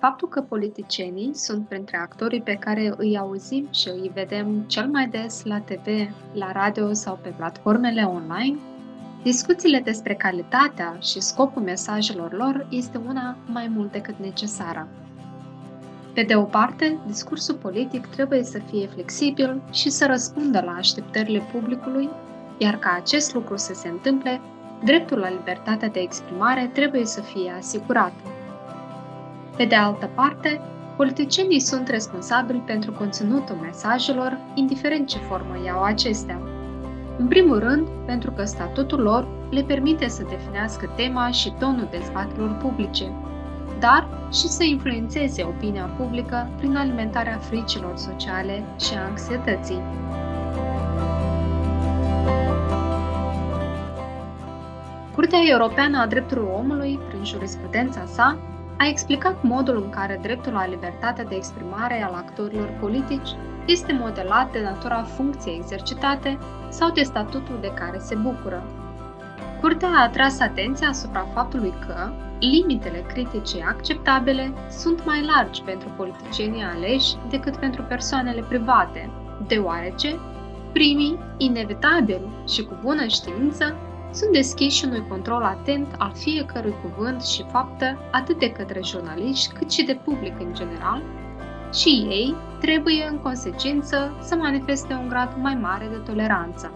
Faptul că politicienii sunt printre actorii pe care îi auzim și îi vedem cel mai des la TV, la radio sau pe platformele online, discuțiile despre calitatea și scopul mesajelor lor este una mai mult decât necesară. Pe de o parte, discursul politic trebuie să fie flexibil și să răspundă la așteptările publicului, iar ca acest lucru să se întâmple, dreptul la libertatea de exprimare trebuie să fie asigurat. Pe de altă parte, politicienii sunt responsabili pentru conținutul mesajelor, indiferent ce formă iau acestea. În primul rând, pentru că statutul lor le permite să definească tema și tonul dezbaterilor publice, dar și să influențeze opinia publică prin alimentarea fricilor sociale și a anxietății. Curtea Europeană a Drepturilor Omului, prin jurisprudența sa, a explicat modul în care dreptul la libertatea de exprimare al actorilor politici este modelat de natura funcției exercitate sau de statutul de care se bucură. Curtea a atras atenția asupra faptului că limitele critice acceptabile sunt mai largi pentru politicienii aleși decât pentru persoanele private, deoarece primii, inevitabil și cu bună știință, sunt deschiși unui control atent al fiecărui cuvânt și faptă, atât de către jurnaliști cât și de public în general, și ei trebuie, în consecință, să manifeste un grad mai mare de toleranță.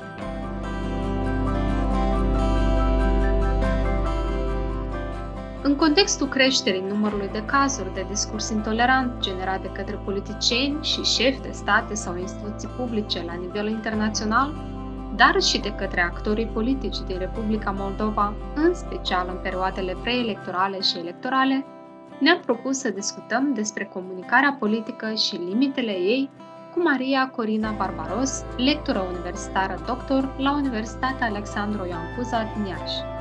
În contextul creșterii numărului de cazuri de discurs intolerant generat de către politicieni și șefi de state sau instituții publice la nivel internațional, dar și de către actorii politici din Republica Moldova, în special în perioadele preelectorale și electorale, ne-am propus să discutăm despre comunicarea politică și limitele ei cu Maria Corina Barbaros, lectură universitară doctor la Universitatea Alexandru Ioan Cuza din Iași.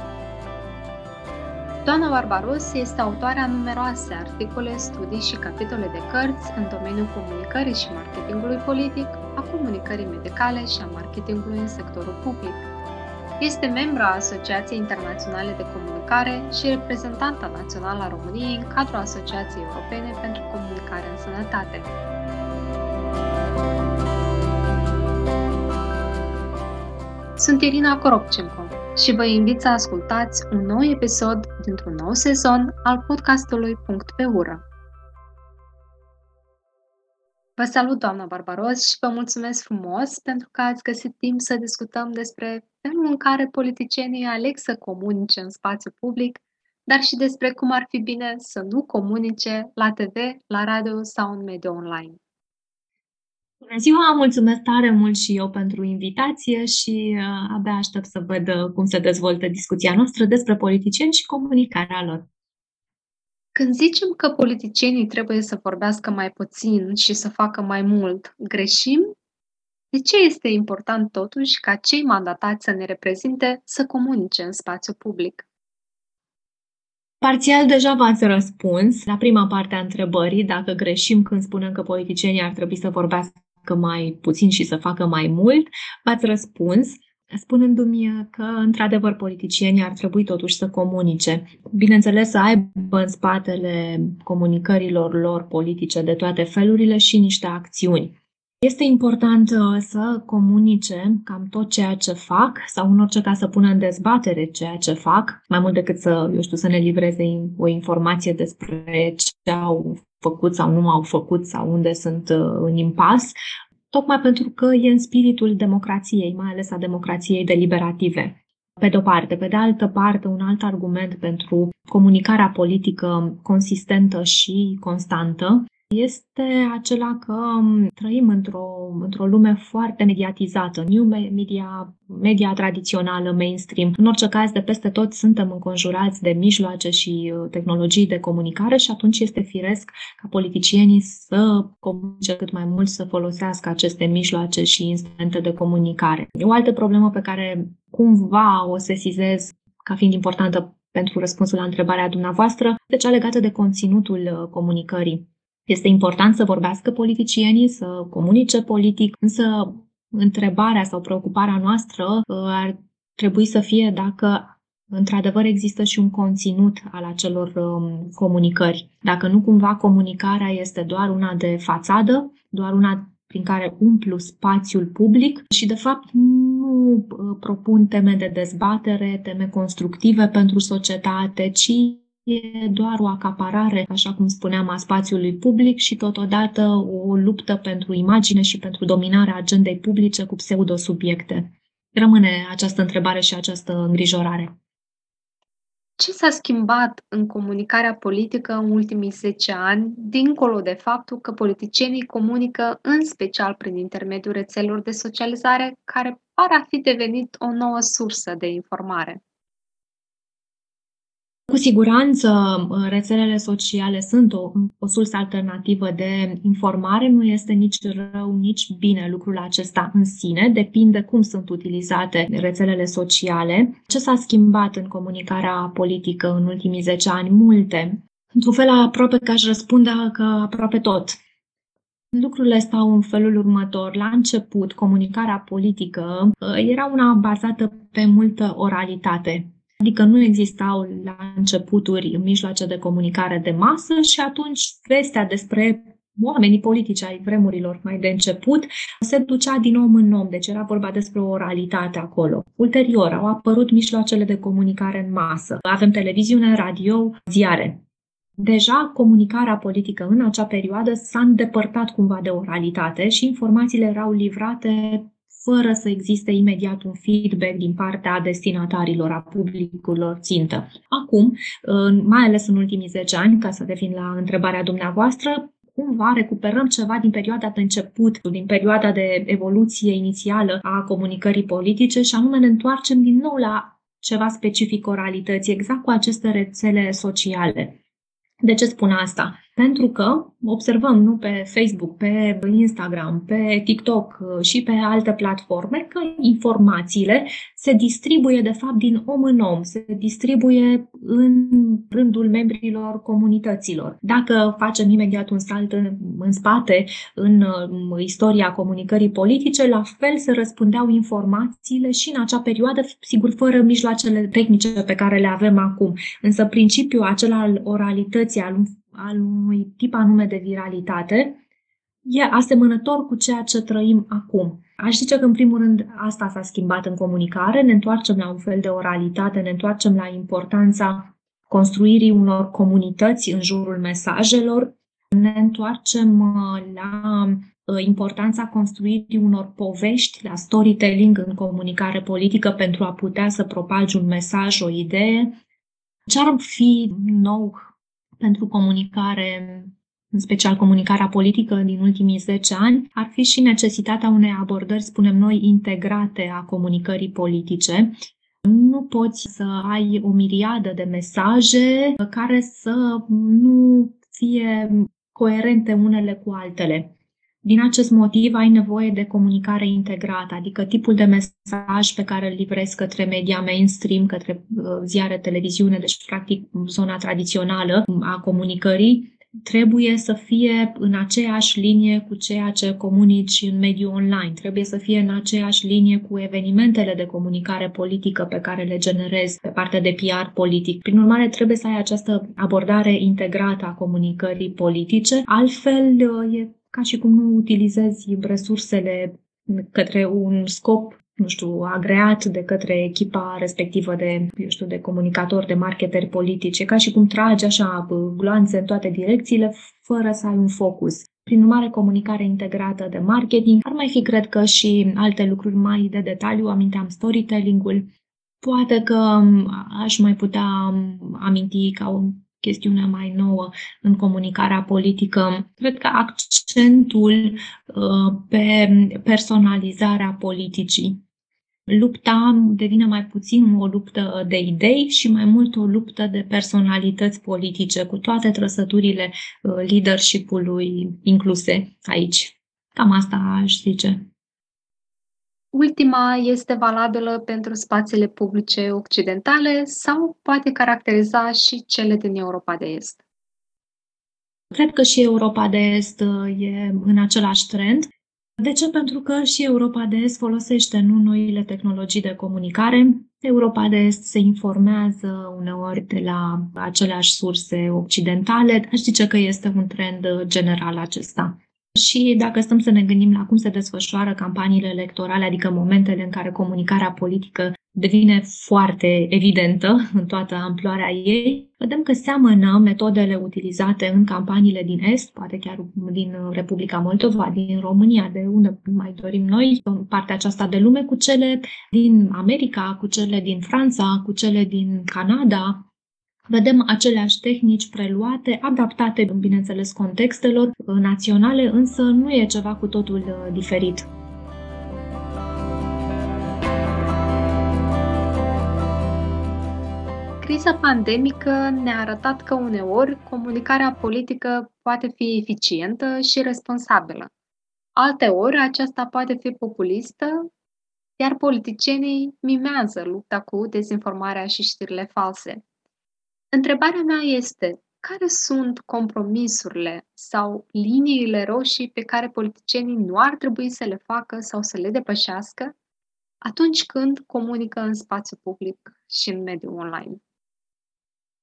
Doamna Barbaros este autoarea numeroase articole, studii și capitole de cărți în domeniul comunicării și marketingului politic, a comunicării medicale și a marketingului în sectorul public. Este membra a Asociației Internaționale de Comunicare și reprezentanta națională a României în cadrul Asociației Europene pentru Comunicare în Sănătate. Sunt Irina Coropcenco și vă invit să ascultați un nou episod dintr-un nou sezon al podcastului Punct pe ură. Vă salut, doamna Barbaros, și vă mulțumesc frumos pentru că ați găsit timp să discutăm despre felul în care politicienii aleg să comunice în spațiu public, dar și despre cum ar fi bine să nu comunice la TV, la radio sau în mediul online. Bună ziua, mulțumesc tare mult și eu pentru invitație și uh, abia aștept să văd uh, cum se dezvoltă discuția noastră despre politicieni și comunicarea lor. Când zicem că politicienii trebuie să vorbească mai puțin și să facă mai mult, greșim? De ce este important totuși ca cei mandatați să ne reprezinte să comunice în spațiu public? Parțial deja v-ați răspuns la prima parte a întrebării, dacă greșim când spunem că politicienii ar trebui să vorbească mai puțin și să facă mai mult, v-ați răspuns spunându-mi că, într-adevăr, politicienii ar trebui totuși să comunice. Bineînțeles, să aibă în spatele comunicărilor lor politice de toate felurile și niște acțiuni. Este important uh, să comunice cam tot ceea ce fac sau în orice caz să pună în dezbatere ceea ce fac, mai mult decât să, eu știu, să ne livreze o informație despre ce au făcut sau nu au făcut sau unde sunt uh, în impas, tocmai pentru că e în spiritul democrației, mai ales a democrației deliberative. Pe de o parte. Pe de altă parte, un alt argument pentru comunicarea politică consistentă și constantă este acela că um, trăim într-o, într-o lume foarte mediatizată, new media, media tradițională, mainstream. În orice caz, de peste tot suntem înconjurați de mijloace și uh, tehnologii de comunicare și atunci este firesc ca politicienii să comunice cât mai mult, să folosească aceste mijloace și instrumente de comunicare. O altă problemă pe care cumva o sesizez ca fiind importantă pentru răspunsul la întrebarea dumneavoastră, de cea legată de conținutul uh, comunicării. Este important să vorbească politicienii, să comunice politic, însă întrebarea sau preocuparea noastră uh, ar trebui să fie dacă într-adevăr există și un conținut al acelor um, comunicări. Dacă nu cumva comunicarea este doar una de fațadă, doar una prin care umplu spațiul public și, de fapt, nu uh, propun teme de dezbatere, teme constructive pentru societate, ci e doar o acaparare, așa cum spuneam, a spațiului public și totodată o luptă pentru imagine și pentru dominarea agendei publice cu pseudosubiecte. Rămâne această întrebare și această îngrijorare. Ce s-a schimbat în comunicarea politică în ultimii 10 ani, dincolo de faptul că politicienii comunică în special prin intermediul rețelelor de socializare, care par a fi devenit o nouă sursă de informare? Cu siguranță, rețelele sociale sunt o, o sursă alternativă de informare. Nu este nici rău, nici bine lucrul acesta în sine. Depinde cum sunt utilizate rețelele sociale. Ce s-a schimbat în comunicarea politică în ultimii 10 ani? Multe. Într-un fel, aproape că aș răspunde că aproape tot. Lucrurile stau în felul următor. La început, comunicarea politică uh, era una bazată pe multă oralitate Adică nu existau la începuturi mijloace de comunicare de masă și atunci vestea despre oamenii politici ai vremurilor mai de început se ducea din om în om, deci era vorba despre o oralitate acolo. Ulterior au apărut mijloacele de comunicare în masă. Avem televiziune, radio, ziare. Deja comunicarea politică în acea perioadă s-a îndepărtat cumva de oralitate și informațiile erau livrate fără să existe imediat un feedback din partea destinatarilor, a publicurilor țintă. Acum, mai ales în ultimii 10 ani, ca să revin la întrebarea dumneavoastră, cumva recuperăm ceva din perioada de început, din perioada de evoluție inițială a comunicării politice și anume ne întoarcem din nou la ceva specific oralității, exact cu aceste rețele sociale. De ce spun asta? Pentru că observăm nu pe Facebook, pe Instagram, pe TikTok uh, și pe alte platforme că informațiile se distribuie de fapt din om în om, se distribuie în rândul membrilor comunităților. Dacă facem imediat un salt în, în spate în uh, istoria comunicării politice, la fel se răspundeau informațiile și în acea perioadă, sigur, fără mijloacele tehnice pe care le avem acum. Însă principiul acela al oralității, al al unui tip anume de viralitate, e asemănător cu ceea ce trăim acum. Aș zice că, în primul rând, asta s-a schimbat în comunicare, ne întoarcem la un fel de oralitate, ne întoarcem la importanța construirii unor comunități în jurul mesajelor, ne întoarcem uh, la uh, importanța construirii unor povești, la storytelling în comunicare politică pentru a putea să propagi un mesaj, o idee. Ce ar fi nou pentru comunicare, în special comunicarea politică din ultimii 10 ani, ar fi și necesitatea unei abordări, spunem noi, integrate a comunicării politice. Nu poți să ai o miriadă de mesaje care să nu fie coerente unele cu altele. Din acest motiv ai nevoie de comunicare integrată, adică tipul de mesaj pe care îl livrezi către media mainstream, către uh, ziare, televiziune, deci practic zona tradițională a comunicării, trebuie să fie în aceeași linie cu ceea ce comunici în mediul online, trebuie să fie în aceeași linie cu evenimentele de comunicare politică pe care le generezi pe partea de PR politic. Prin urmare, trebuie să ai această abordare integrată a comunicării politice, altfel uh, e ca și cum nu utilizezi resursele către un scop nu știu, agreat de către echipa respectivă de, eu știu, de comunicatori, de marketeri politice, ca și cum tragi așa gloanțe în toate direcțiile, fără să ai un focus. Prin urmare, comunicare integrată de marketing. Ar mai fi, cred că, și alte lucruri mai de detaliu. Aminteam storytelling-ul. Poate că aș mai putea aminti ca un chestiune mai nouă în comunicarea politică. Cred că accentul uh, pe personalizarea politicii. Lupta devine mai puțin o luptă de idei și mai mult o luptă de personalități politice, cu toate trăsăturile uh, leadership-ului incluse aici. Cam asta aș zice. Ultima este valabilă pentru spațiile publice occidentale sau poate caracteriza și cele din Europa de Est? Cred că și Europa de Est uh, e în același trend. De ce? Pentru că și Europa de Est folosește nu noile tehnologii de comunicare. Europa de Est se informează uneori de la aceleași surse occidentale. Aș zice că este un trend general acesta. Și dacă stăm să ne gândim la cum se desfășoară campaniile electorale, adică momentele în care comunicarea politică devine foarte evidentă în toată amploarea ei, vedem că seamănă metodele utilizate în campaniile din Est, poate chiar din Republica Moldova, din România, de unde mai dorim noi, în partea aceasta de lume, cu cele din America, cu cele din Franța, cu cele din Canada, Vedem aceleași tehnici preluate, adaptate, bineînțeles, contextelor naționale, însă nu e ceva cu totul uh, diferit. Criza pandemică ne-a arătat că uneori comunicarea politică poate fi eficientă și responsabilă. Alteori aceasta poate fi populistă, iar politicienii mimează lupta cu dezinformarea și știrile false. Întrebarea mea este, care sunt compromisurile sau liniile roșii pe care politicienii nu ar trebui să le facă sau să le depășească atunci când comunică în spațiu public și în mediul online?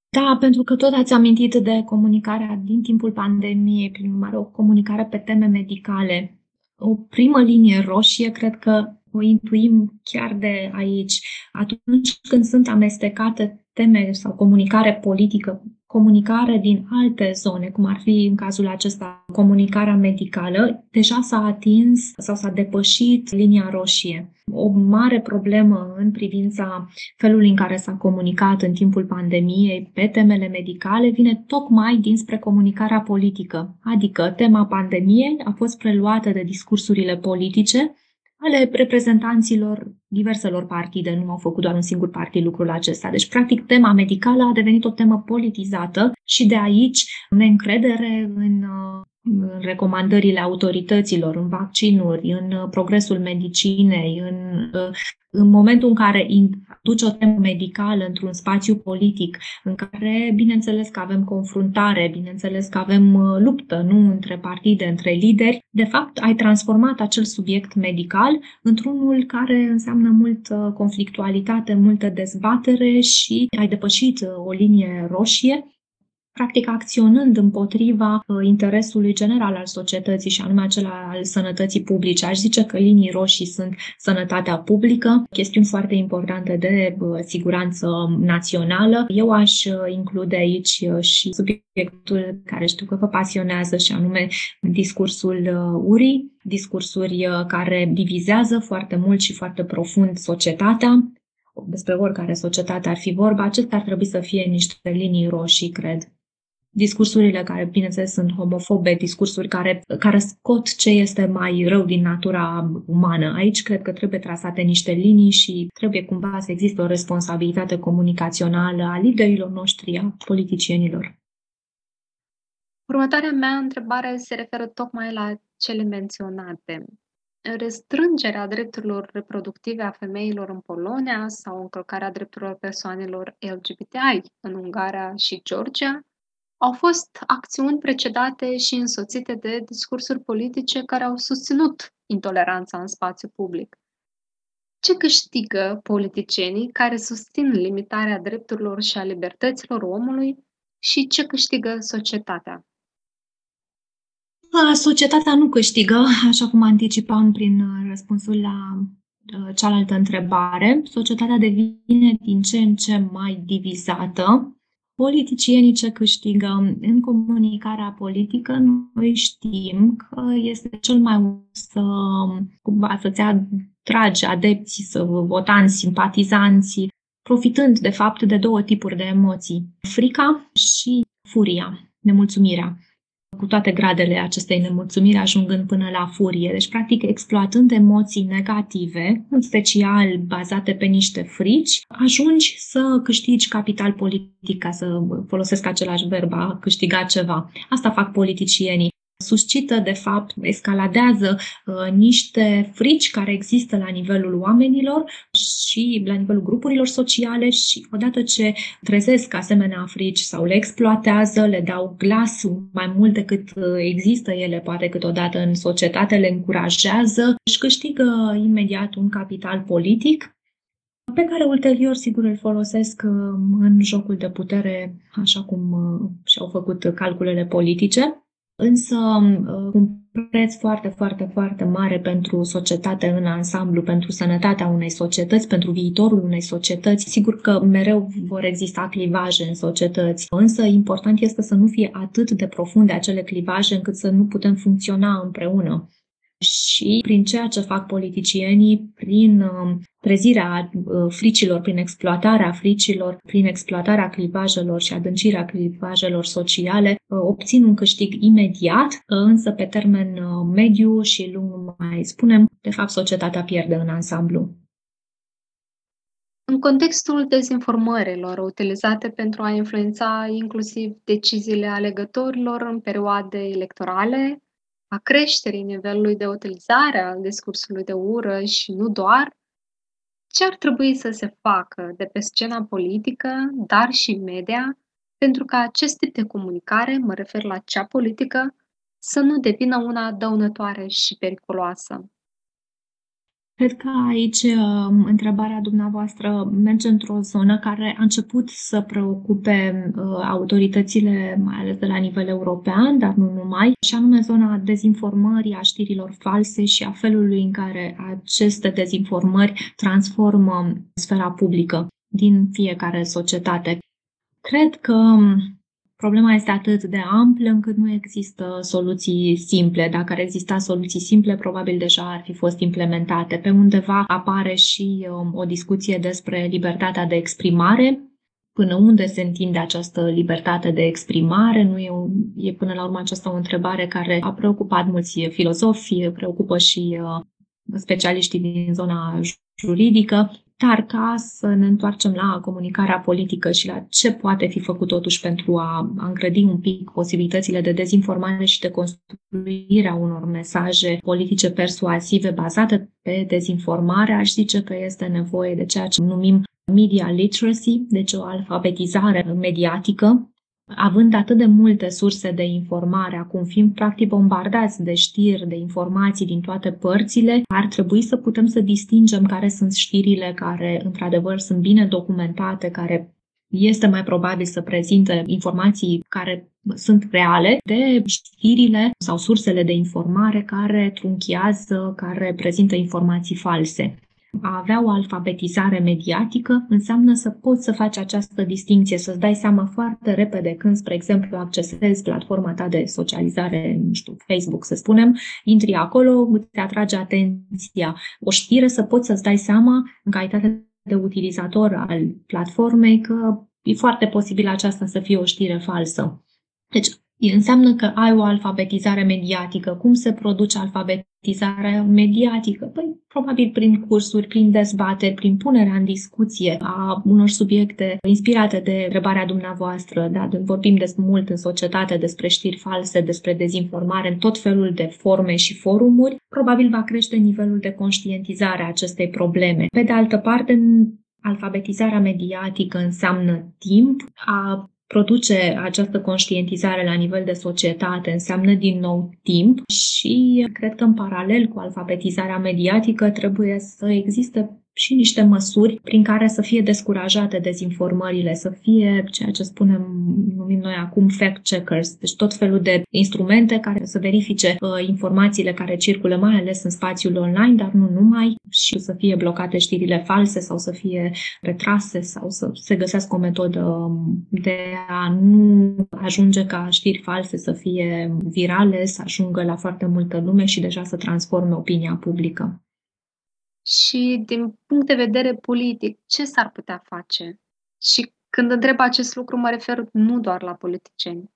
Da, pentru că tot ați amintit de comunicarea din timpul pandemiei, prin urmare o comunicare pe teme medicale. O primă linie roșie, cred că o intuim chiar de aici. Atunci când sunt amestecate teme sau comunicare politică, comunicare din alte zone, cum ar fi în cazul acesta comunicarea medicală, deja s-a atins sau s-a depășit linia roșie. O mare problemă în privința felului în care s-a comunicat în timpul pandemiei pe temele medicale vine tocmai dinspre comunicarea politică, adică tema pandemiei a fost preluată de discursurile politice ale reprezentanților diverselor partide, nu au făcut doar un singur partid lucrul acesta. Deci, practic, tema medicală a devenit o temă politizată și de aici neîncredere în în recomandările autorităților, în vaccinuri, în progresul medicinei, în, în momentul în care duci o temă medicală într-un spațiu politic, în care, bineînțeles că avem confruntare, bineînțeles că avem uh, luptă, nu între partide, între lideri, de fapt ai transformat acel subiect medical într-unul care înseamnă multă conflictualitate, multă dezbatere și ai depășit uh, o linie roșie practic acționând împotriva uh, interesului general al societății și anume acela al sănătății publice. Aș zice că linii roșii sunt sănătatea publică, chestiuni foarte importante de uh, siguranță națională. Eu aș uh, include aici și subiectul care știu că vă pasionează și anume discursul urii, discursuri care divizează foarte mult și foarte profund societatea, despre oricare societate ar fi vorba, acestea ar trebui să fie niște linii roșii, cred discursurile care, bineînțeles, sunt homofobe, discursuri care, care scot ce este mai rău din natura umană. Aici cred că trebuie trasate niște linii și trebuie cumva să existe o responsabilitate comunicațională a liderilor noștri, a politicienilor. Următoarea mea întrebare se referă tocmai la cele menționate. Restrângerea drepturilor reproductive a femeilor în Polonia sau încălcarea drepturilor persoanelor LGBTI în Ungaria și Georgia au fost acțiuni precedate și însoțite de discursuri politice care au susținut intoleranța în spațiu public. Ce câștigă politicienii care susțin limitarea drepturilor și a libertăților omului și ce câștigă societatea? Societatea nu câștigă, așa cum anticipam prin uh, răspunsul la uh, cealaltă întrebare. Societatea devine din ce în ce mai divizată politicienii ce câștigă în comunicarea politică, noi știm că este cel mai să, cumva, să-ți atragi adepții, să votanți, simpatizanții, profitând, de fapt, de două tipuri de emoții, frica și furia, nemulțumirea cu toate gradele acestei nemulțumiri, ajungând până la furie. Deci, practic, exploatând emoții negative, în special bazate pe niște frici, ajungi să câștigi capital politic, ca să folosesc același verb, a câștiga ceva. Asta fac politicienii. Suscită, de fapt, escaladează uh, niște frici care există la nivelul oamenilor și la nivelul grupurilor sociale și odată ce trezesc asemenea frici sau le exploatează, le dau glas mai mult decât uh, există ele, poate câteodată în societate, le încurajează, își câștigă imediat un capital politic pe care ulterior, sigur, îl folosesc uh, în jocul de putere, așa cum uh, și-au făcut calculele politice, însă uh, un preț foarte, foarte, foarte mare pentru societate în ansamblu, pentru sănătatea unei societăți, pentru viitorul unei societăți. Sigur că mereu vor exista clivaje în societăți, însă important este să nu fie atât de profunde acele clivaje încât să nu putem funcționa împreună și prin ceea ce fac politicienii, prin um, trezirea uh, fricilor, prin exploatarea fricilor, prin exploatarea clivajelor și adâncirea clivajelor sociale, uh, obțin un câștig imediat, uh, însă pe termen mediu și lung, mai spunem, de fapt societatea pierde în ansamblu. În contextul dezinformărilor utilizate pentru a influența inclusiv deciziile alegătorilor în perioade electorale, a creșterii nivelului de utilizare al discursului de ură și nu doar, ce ar trebui să se facă de pe scena politică, dar și media, pentru ca acest tip de comunicare, mă refer la cea politică, să nu devină una dăunătoare și periculoasă. Cred că aici um, întrebarea dumneavoastră merge într-o zonă care a început să preocupe uh, autoritățile, mai ales de la nivel european, dar nu numai, și anume zona dezinformării, a știrilor false și a felului în care aceste dezinformări transformă sfera publică din fiecare societate. Cred că um, Problema este atât de amplă încât nu există soluții simple. Dacă ar exista soluții simple, probabil deja ar fi fost implementate. Pe undeva apare și um, o discuție despre libertatea de exprimare, până unde se întinde această libertate de exprimare. Nu e, e până la urmă aceasta o întrebare care a preocupat mulți filozofi, preocupă și uh, specialiștii din zona juridică. Dar ca să ne întoarcem la comunicarea politică și la ce poate fi făcut totuși pentru a, a îngrădi un pic posibilitățile de dezinformare și de construirea unor mesaje politice persuasive bazate pe dezinformare, aș zice că este nevoie de ceea ce numim media literacy, deci o alfabetizare mediatică având atât de multe surse de informare, acum fiind practic bombardați de știri, de informații din toate părțile, ar trebui să putem să distingem care sunt știrile care într-adevăr sunt bine documentate, care este mai probabil să prezinte informații care sunt reale de știrile sau sursele de informare care trunchiază, care prezintă informații false. A avea o alfabetizare mediatică înseamnă să poți să faci această distinție, să-ți dai seama foarte repede când, spre exemplu, accesezi platforma ta de socializare, nu știu, Facebook, să spunem, intri acolo, îți atrage atenția o știre, să poți să-ți dai seama, în calitate de utilizator al platformei, că e foarte posibil aceasta să fie o știre falsă. Deci, înseamnă că ai o alfabetizare mediatică. Cum se produce alfabetizarea mediatică? Păi, probabil prin cursuri, prin dezbateri, prin punerea în discuție a unor subiecte inspirate de întrebarea dumneavoastră. Da? Vorbim des mult în societate despre știri false, despre dezinformare în tot felul de forme și forumuri. Probabil va crește nivelul de conștientizare a acestei probleme. Pe de altă parte, alfabetizarea mediatică înseamnă timp, a produce această conștientizare la nivel de societate înseamnă din nou timp și cred că în paralel cu alfabetizarea mediatică trebuie să existe și niște măsuri prin care să fie descurajate dezinformările, să fie ceea ce spunem, numim noi acum fact-checkers, deci tot felul de instrumente care să verifice uh, informațiile care circulă, mai ales în spațiul online, dar nu numai, și să fie blocate știrile false sau să fie retrase sau să se găsească o metodă um, de a nu ajunge ca știri false să fie virale, să ajungă la foarte multă lume și deja să transforme opinia publică. Și din punct de vedere politic, ce s-ar putea face? Și când întreb acest lucru, mă refer nu doar la politicieni.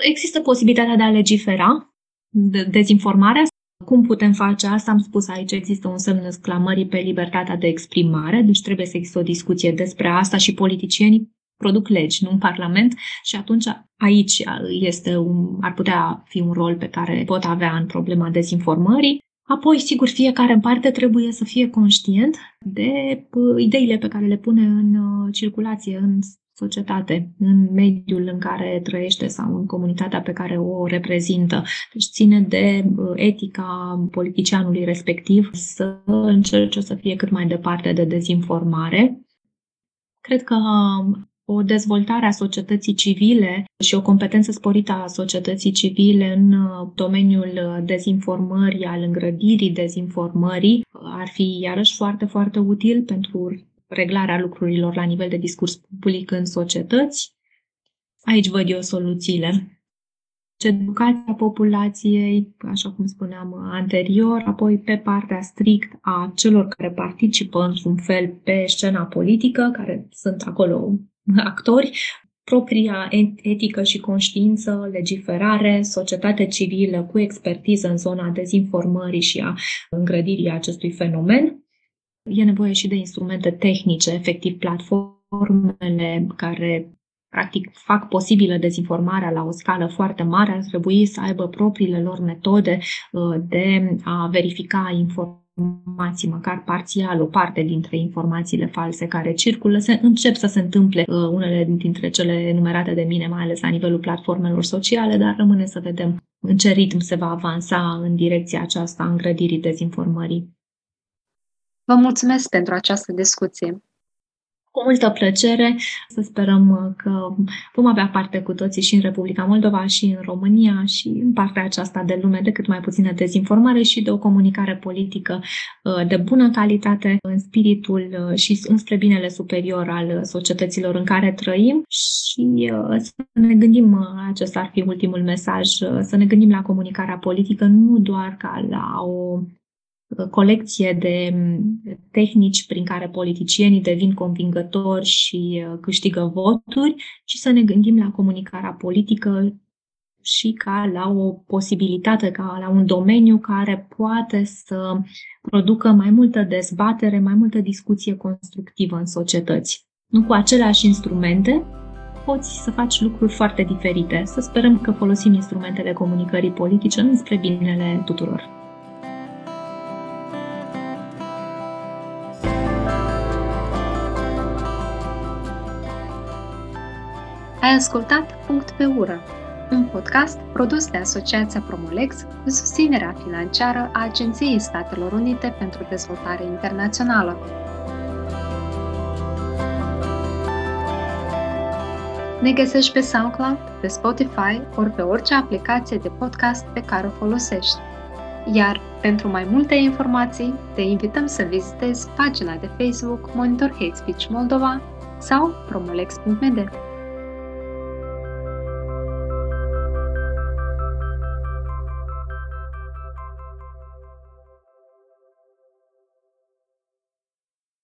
Există posibilitatea de a legifera de dezinformarea. Cum putem face asta? Am spus aici, există un semn exclamării pe libertatea de exprimare, deci trebuie să există o discuție despre asta și politicienii produc legi, nu în Parlament și atunci aici este un, ar putea fi un rol pe care pot avea în problema dezinformării. Apoi, sigur, fiecare în parte trebuie să fie conștient de ideile pe care le pune în uh, circulație, în societate, în mediul în care trăiește sau în comunitatea pe care o reprezintă. Deci ține de uh, etica politicianului respectiv să încerce să fie cât mai departe de dezinformare. Cred că o dezvoltare a societății civile și o competență sporită a societății civile în uh, domeniul uh, dezinformării, al îngrădirii dezinformării, ar fi iarăși foarte, foarte util pentru reglarea lucrurilor la nivel de discurs public în societăți. Aici văd eu soluțiile. Educația populației, așa cum spuneam anterior, apoi pe partea strict a celor care participă într-un fel pe scena politică, care sunt acolo actori, propria etică și conștiință, legiferare, societate civilă cu expertiză în zona dezinformării și a îngrădirii acestui fenomen. E nevoie și de instrumente tehnice, efectiv platformele care practic fac posibilă dezinformarea la o scală foarte mare, ar trebui să aibă propriile lor metode uh, de a verifica informații, măcar parțial, o parte dintre informațiile false care circulă, se încep să se întâmple uh, unele dintre cele enumerate de mine, mai ales la nivelul platformelor sociale, dar rămâne să vedem în ce ritm se va avansa în direcția aceasta a îngrădirii dezinformării. Vă mulțumesc pentru această discuție. Cu multă plăcere, să sperăm că vom avea parte cu toții și în Republica Moldova și în România și în partea aceasta de lume de cât mai puțină dezinformare și de o comunicare politică uh, de bună calitate în spiritul uh, și înspre binele superior al societăților în care trăim. Și uh, să ne gândim, acesta ar fi ultimul mesaj, să ne gândim la comunicarea politică nu doar ca la o colecție de tehnici prin care politicienii devin convingători și uh, câștigă voturi, ci să ne gândim la comunicarea politică și ca la o posibilitate, ca la un domeniu care poate să producă mai multă dezbatere, mai multă discuție constructivă în societăți. Nu cu aceleași instrumente, poți să faci lucruri foarte diferite. Să sperăm că folosim instrumentele comunicării politice înspre binele tuturor. Ai ascultat Punct pe ură, un podcast produs de Asociația Promolex cu susținerea financiară a Agenției Statelor Unite pentru Dezvoltare Internațională. Ne găsești pe SoundCloud, pe Spotify ori pe orice aplicație de podcast pe care o folosești. Iar pentru mai multe informații, te invităm să vizitezi pagina de Facebook Monitor Hate Speech Moldova sau promolex.md.